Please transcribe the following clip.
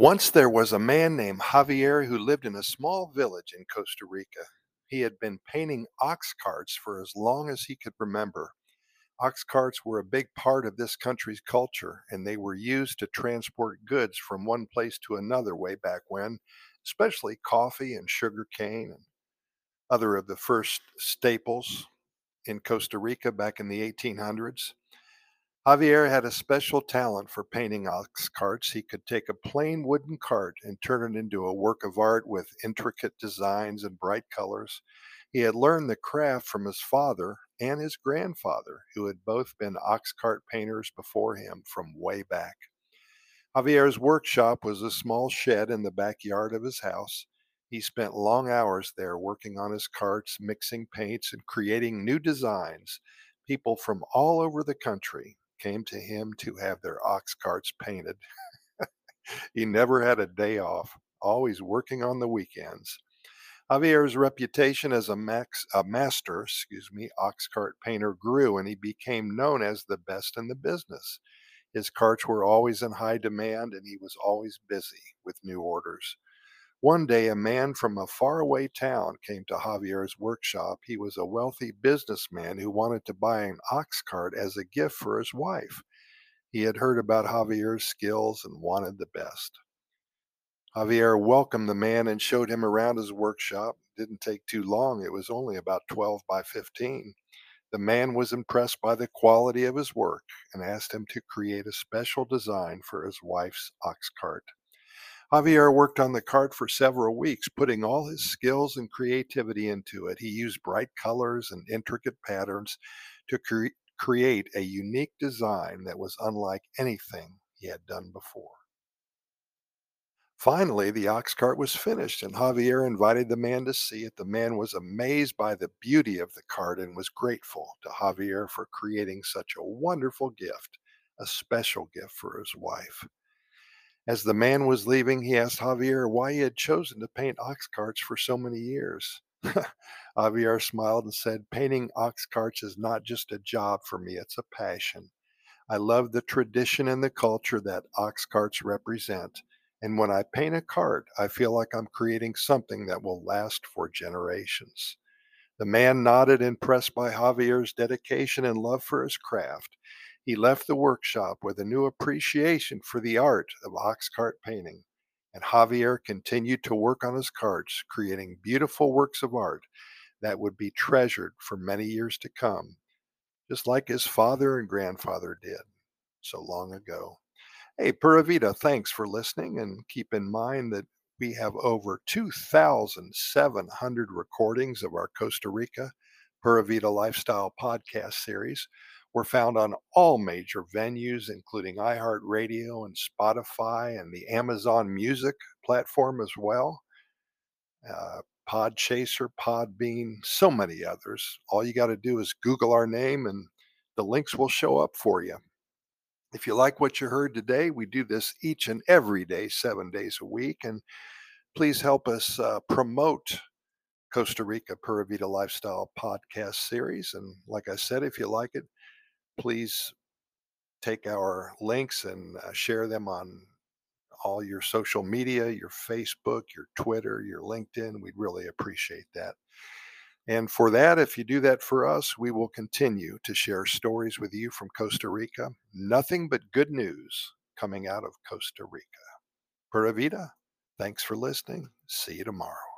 Once there was a man named Javier who lived in a small village in Costa Rica. He had been painting ox carts for as long as he could remember. Ox carts were a big part of this country's culture, and they were used to transport goods from one place to another way back when, especially coffee and sugar cane and other of the first staples in Costa Rica back in the 1800s. Javier had a special talent for painting ox carts. He could take a plain wooden cart and turn it into a work of art with intricate designs and bright colors. He had learned the craft from his father and his grandfather, who had both been ox cart painters before him from way back. Javier's workshop was a small shed in the backyard of his house. He spent long hours there working on his carts, mixing paints, and creating new designs. People from all over the country came to him to have their ox carts painted. he never had a day off, always working on the weekends. Javier's reputation as a, max, a master, excuse me, ox cart painter grew, and he became known as the best in the business. His carts were always in high demand, and he was always busy with new orders. One day, a man from a faraway town came to Javier's workshop. He was a wealthy businessman who wanted to buy an ox cart as a gift for his wife. He had heard about Javier's skills and wanted the best. Javier welcomed the man and showed him around his workshop. It didn't take too long, it was only about 12 by 15. The man was impressed by the quality of his work and asked him to create a special design for his wife's ox cart. Javier worked on the cart for several weeks, putting all his skills and creativity into it. He used bright colors and intricate patterns to cre- create a unique design that was unlike anything he had done before. Finally, the ox cart was finished, and Javier invited the man to see it. The man was amazed by the beauty of the cart and was grateful to Javier for creating such a wonderful gift, a special gift for his wife. As the man was leaving, he asked Javier why he had chosen to paint ox carts for so many years. Javier smiled and said, Painting ox carts is not just a job for me, it's a passion. I love the tradition and the culture that ox carts represent. And when I paint a cart, I feel like I'm creating something that will last for generations. The man nodded, impressed by Javier's dedication and love for his craft. He left the workshop with a new appreciation for the art of ox cart painting, and Javier continued to work on his carts, creating beautiful works of art that would be treasured for many years to come, just like his father and grandfather did so long ago. Hey, Pura Vida, thanks for listening, and keep in mind that we have over 2,700 recordings of our Costa Rica Pura Vida Lifestyle podcast series. We're found on all major venues, including iHeartRadio and Spotify and the Amazon Music platform as well. Uh, Podchaser, Podbean, so many others. All you got to do is Google our name and the links will show up for you. If you like what you heard today, we do this each and every day, seven days a week. And please help us uh, promote Costa Rica Pura Vida Lifestyle podcast series. And like I said, if you like it, please take our links and uh, share them on all your social media, your Facebook, your Twitter, your LinkedIn. We'd really appreciate that. And for that, if you do that for us, we will continue to share stories with you from Costa Rica. Nothing but good news coming out of Costa Rica. Pura Vida, thanks for listening. See you tomorrow.